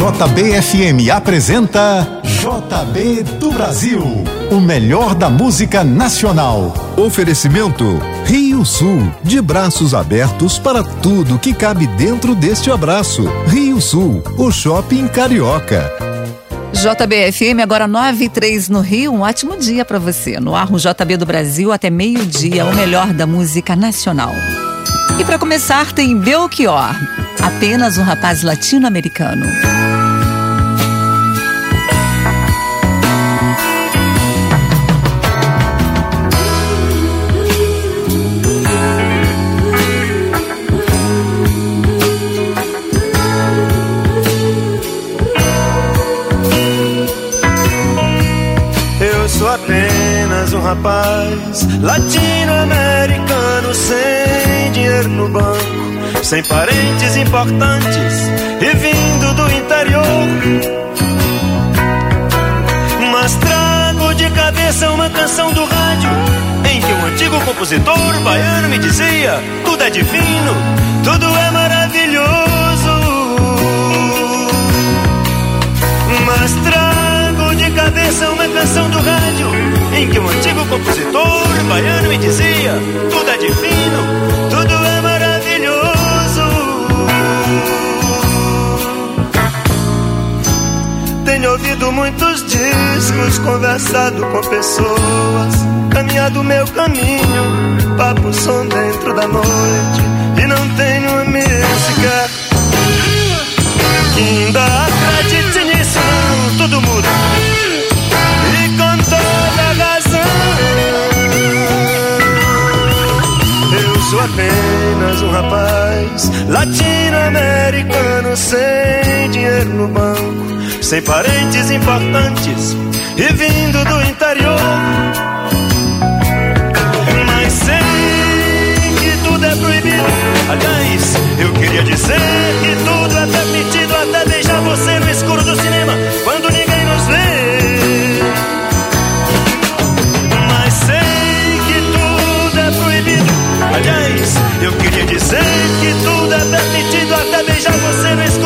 JBFM apresenta JB do Brasil, o melhor da música nacional. Oferecimento Rio Sul, de braços abertos para tudo que cabe dentro deste abraço. Rio Sul, o shopping carioca. JBFM, agora 9 e 3 no Rio. Um ótimo dia para você. No ar, o JB do Brasil até meio-dia, o melhor da música nacional. E para começar, tem Belchior, apenas um rapaz latino-americano. Rapaz latino-americano sem dinheiro no banco, sem parentes importantes e vindo do interior. Mas trago de cabeça uma canção do rádio em que um antigo compositor baiano me dizia: tudo é divino, tudo é maravilhoso. Mas trago uma canção do rádio em que um antigo compositor baiano me dizia: tudo é divino, tudo é maravilhoso. Tenho ouvido muitos discos, conversado com pessoas, caminhado meu caminho, papo som dentro da noite e não tenho no banco, sem parentes importantes e vindo do interior. Mas sei que tudo é proibido. Aliás, eu queria dizer que tudo é permitido até beijar você no escuro do cinema, quando ninguém nos vê. Mas sei que tudo é proibido. Aliás, eu queria dizer que tudo é permitido até beijar você no escuro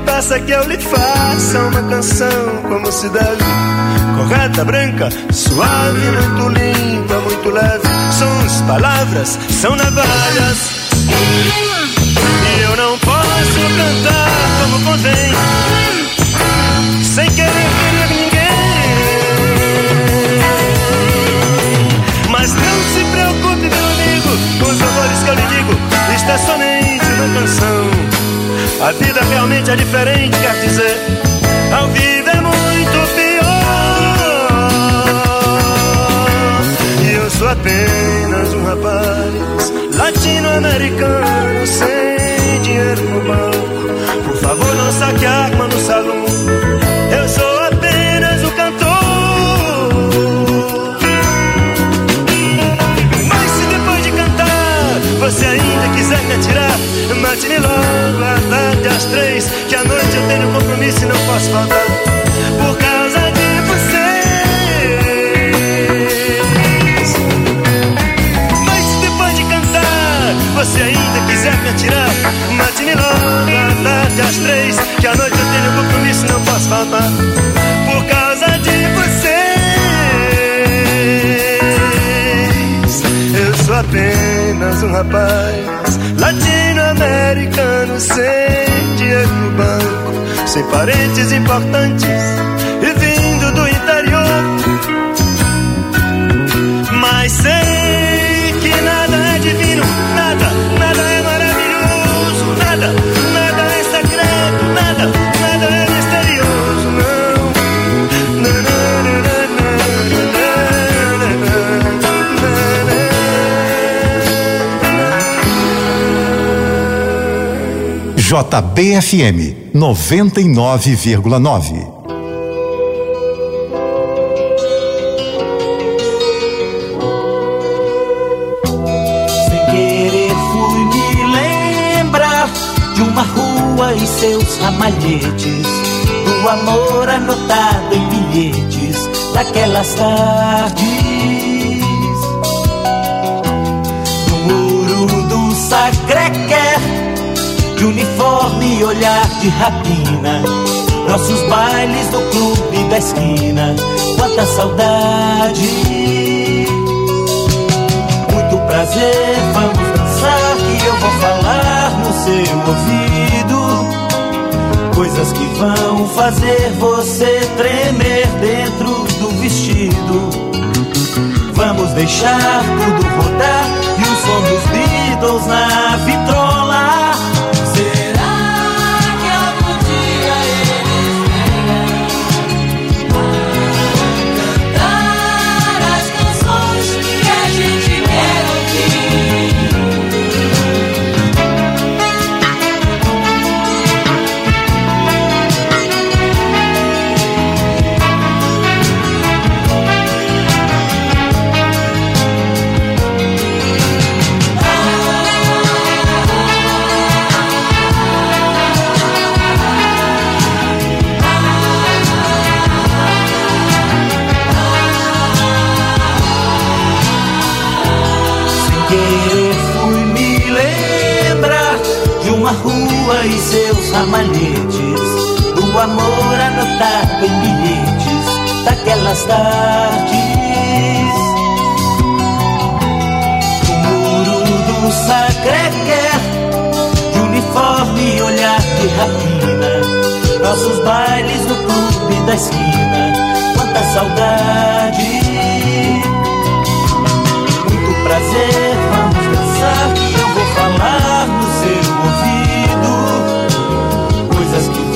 peça que eu lhe faça uma canção como se deve. Correta, branca, suave, muito limpa, muito leve. Sons, palavras, são navalhas. E eu não posso cantar como convém, sem querer ferir ninguém. Mas não se preocupe, meu amigo, com os horrores que eu lhe digo. Isto é somente uma canção. A vida realmente é diferente, quer dizer, ao vivo é muito pior. E eu sou apenas um rapaz latino-americano sem dinheiro no banco. Por favor, não saque arma no salão. Eu sou apenas o cantor. Mas se depois de cantar você ainda mate-me logo à tarde às três, que à noite eu tenho compromisso e não posso faltar. Por causa de vocês. Mas se depois de cantar você ainda quiser me atirar, mate-me logo à tarde às três, que à noite eu tenho compromisso e não posso faltar. Por causa de vocês. Eu sou apenas um rapaz sem parentes importantes uma rua e seus ramalhetes, do amor anotado em bilhetes daquelas tardes. No sacrequer, de uniforme e olhar de rapina. Nossos bailes no clube da esquina, quanta saudade. Muito prazer, vamos dançar que eu vou falar no seu ouvido. Coisas que vão fazer você tremer dentro do vestido. Vamos deixar tudo rodar e o som dos Beatles na vitrola. Daquelas tardes. O muro do Sacré-Cœur, de uniforme e olhar de rapina, nossos bailes no clube da esquina, quanta saudade. Muito prazer, vamos dançar que eu vou falar no seu ouvido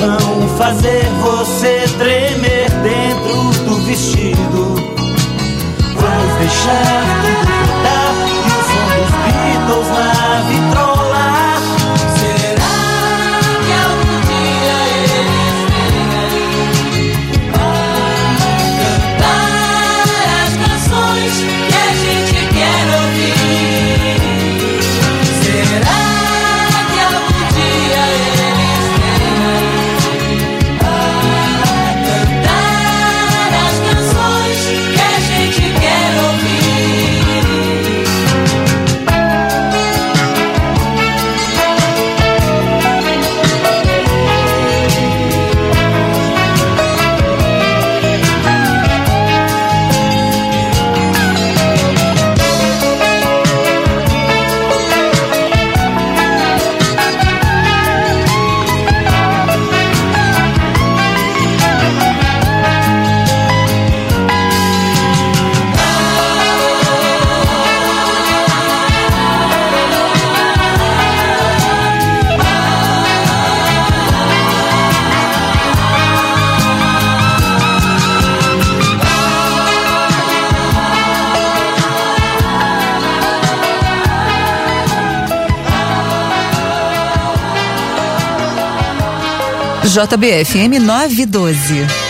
vão fazer você tremer vestido. Vamos deixar tudo rodar e o som dos Beatles na JBFM 912.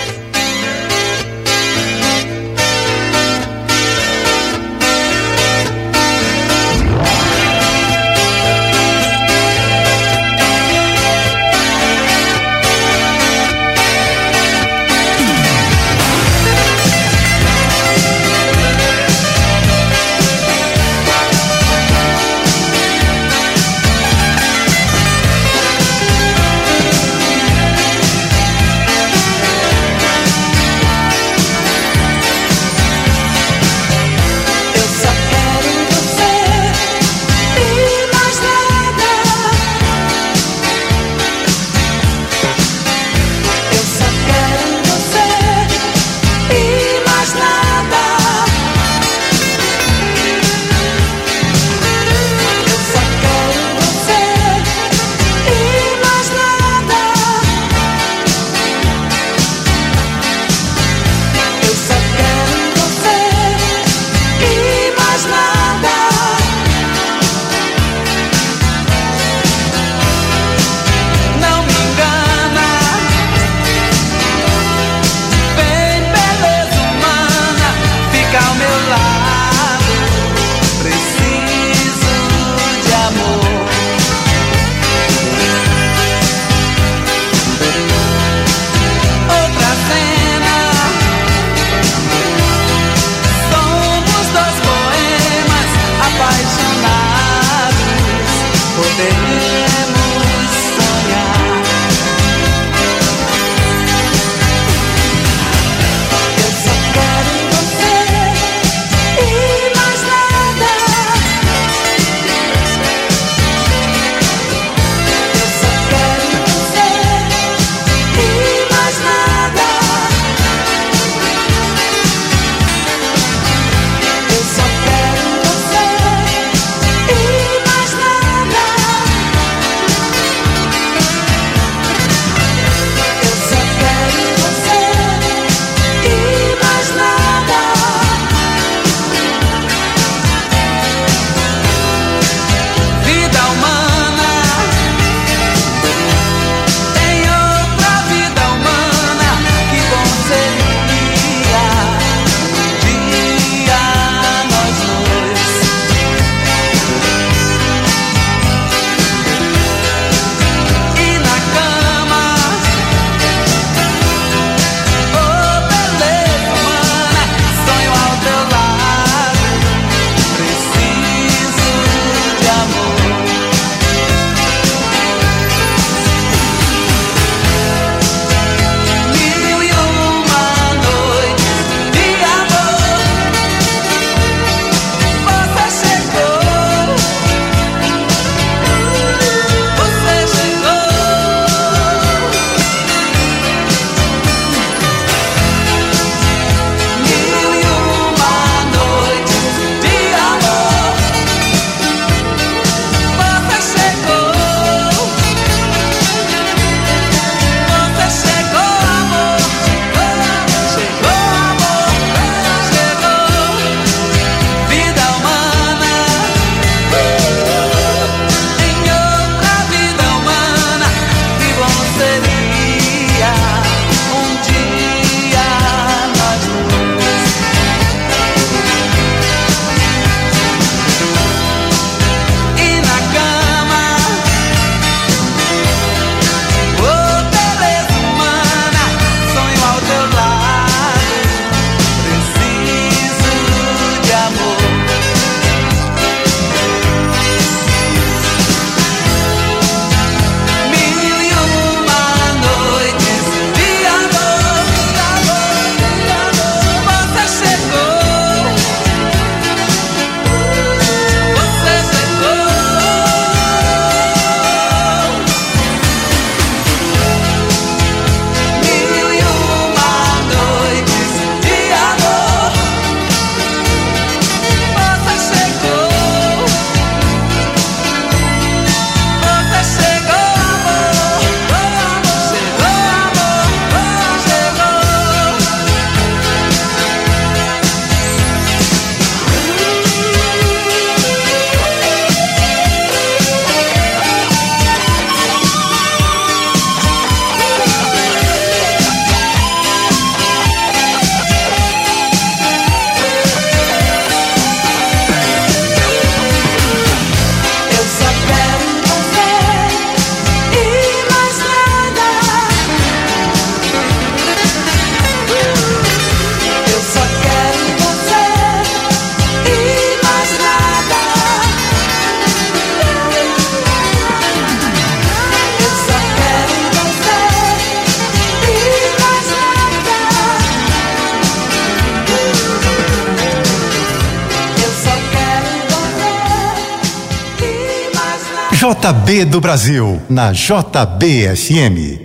Do Brasil, na JBSM.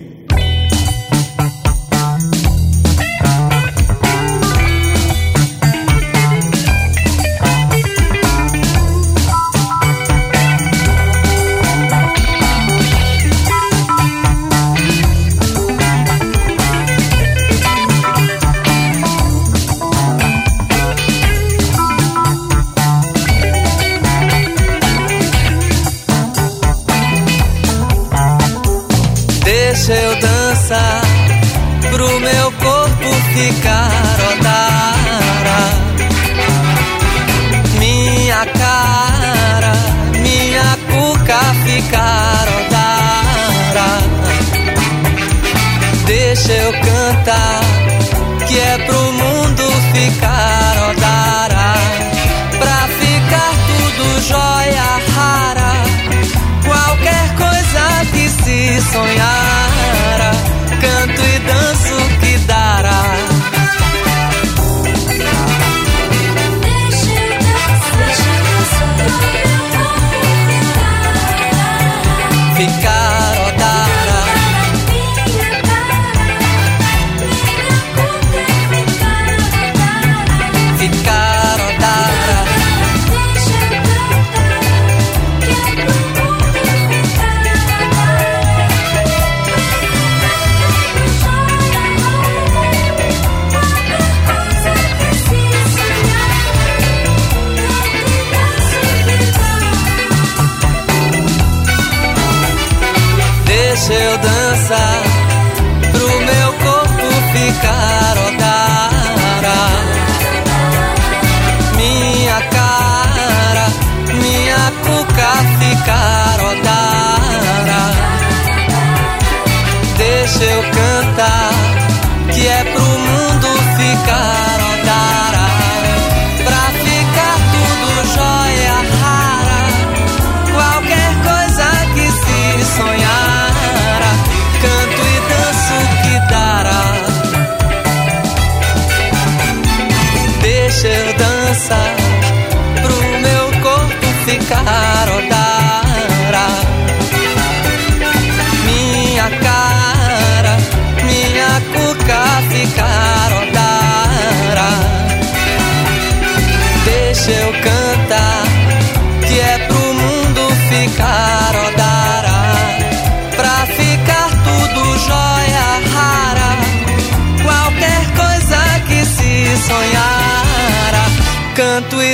se é pro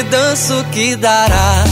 danço que dará.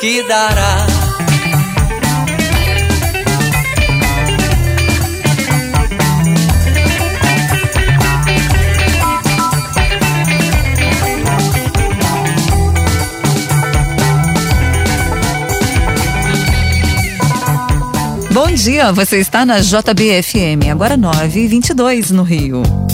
que dará. Bom dia, você está na JBFM, agora 9h22 no Rio.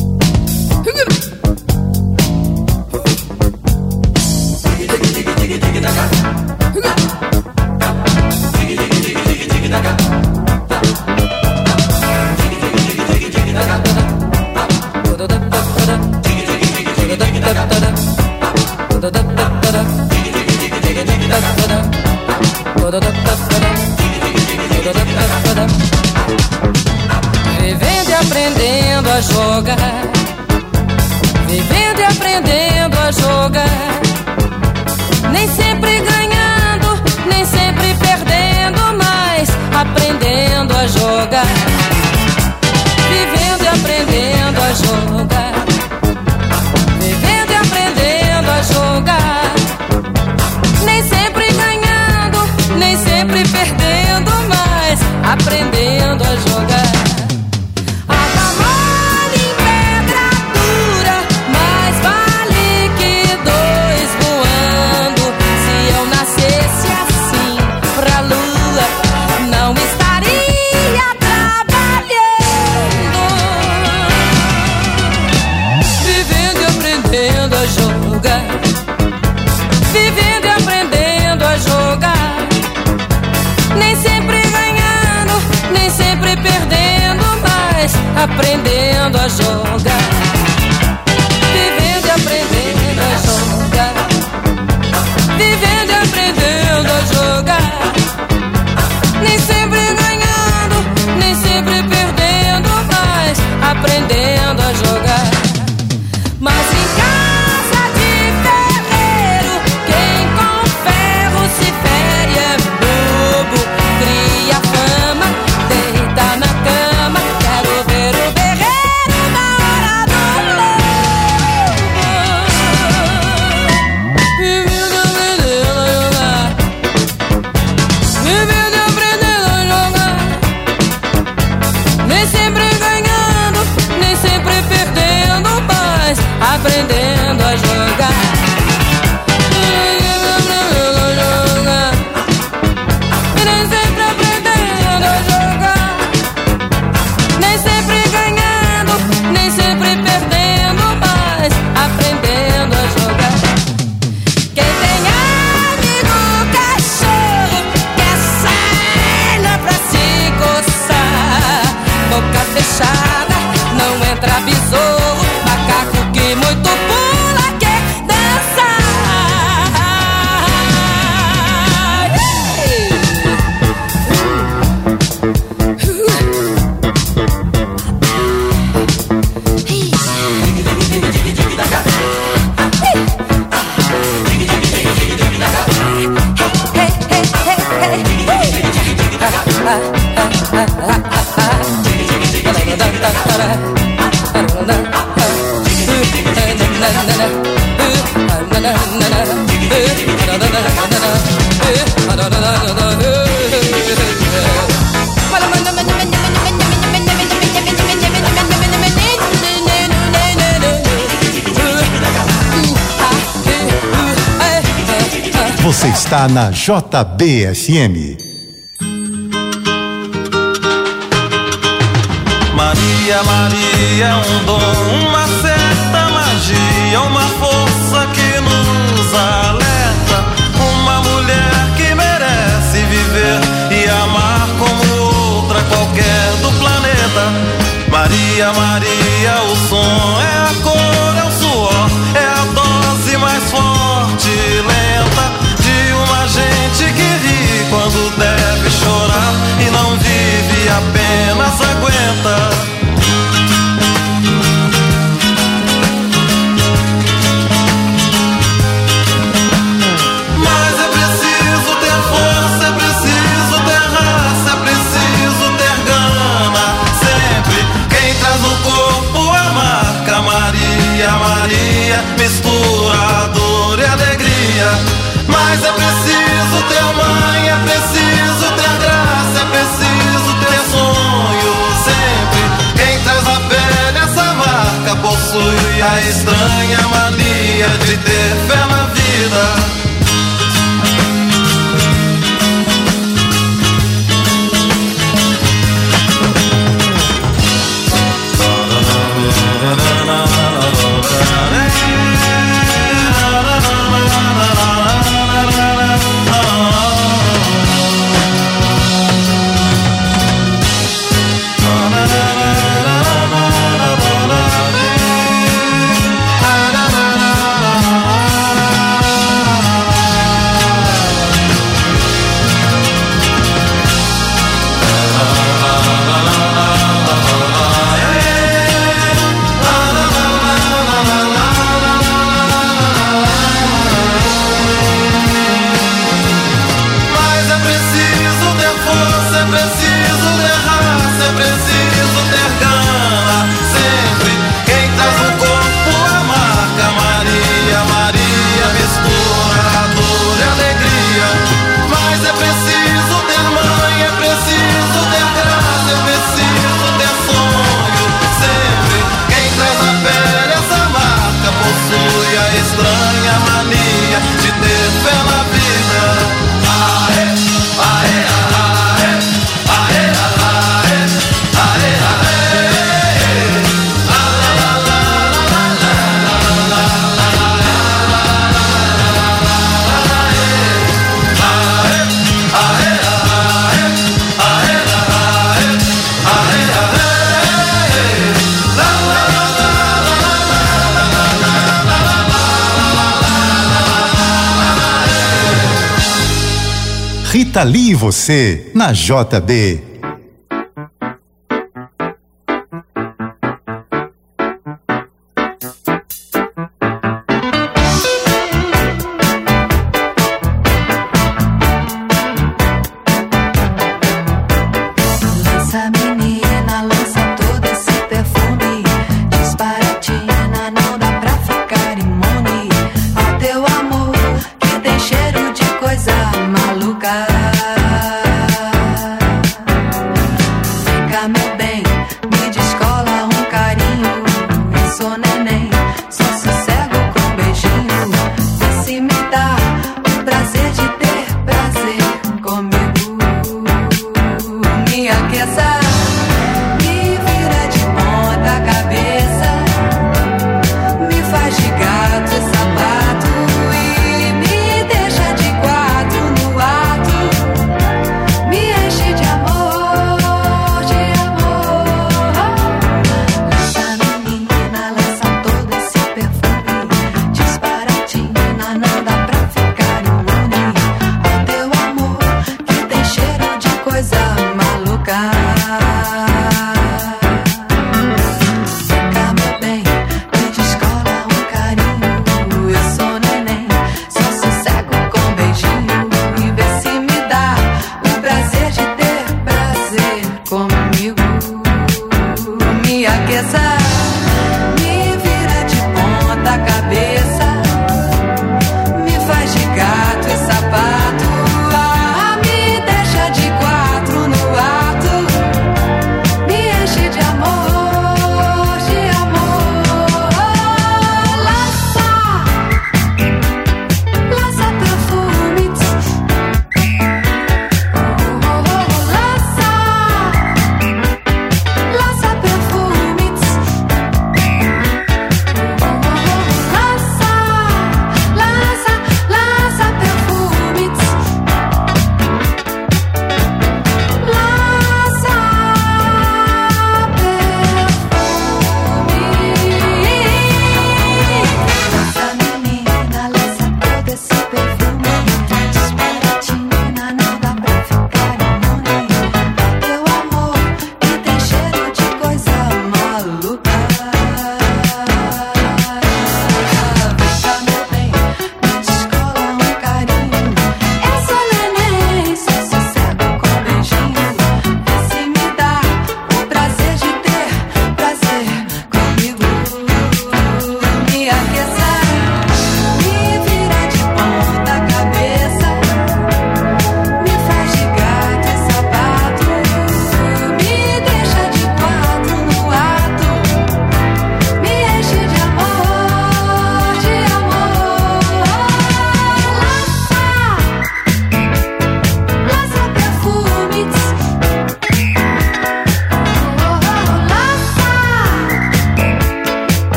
está na JBSM. Maria, Maria é um dom, uma certa magia, uma força que nos alerta. Uma mulher que merece viver e amar como outra qualquer do planeta. Maria, Maria. a estranha mania de ter E você, na JB.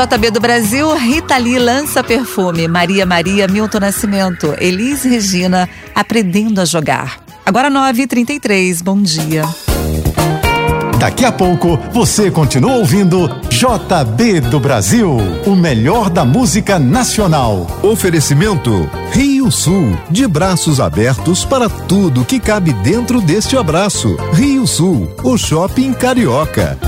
JB do Brasil, Rita Lee lança perfume. Maria Maria, Milton Nascimento, Elis Regina, aprendendo a jogar. Agora 9h33, bom dia. Daqui a pouco você continua ouvindo JB do Brasil, o melhor da música nacional. Oferecimento Rio Sul, de braços abertos para tudo que cabe dentro deste abraço. Rio Sul, o shopping carioca.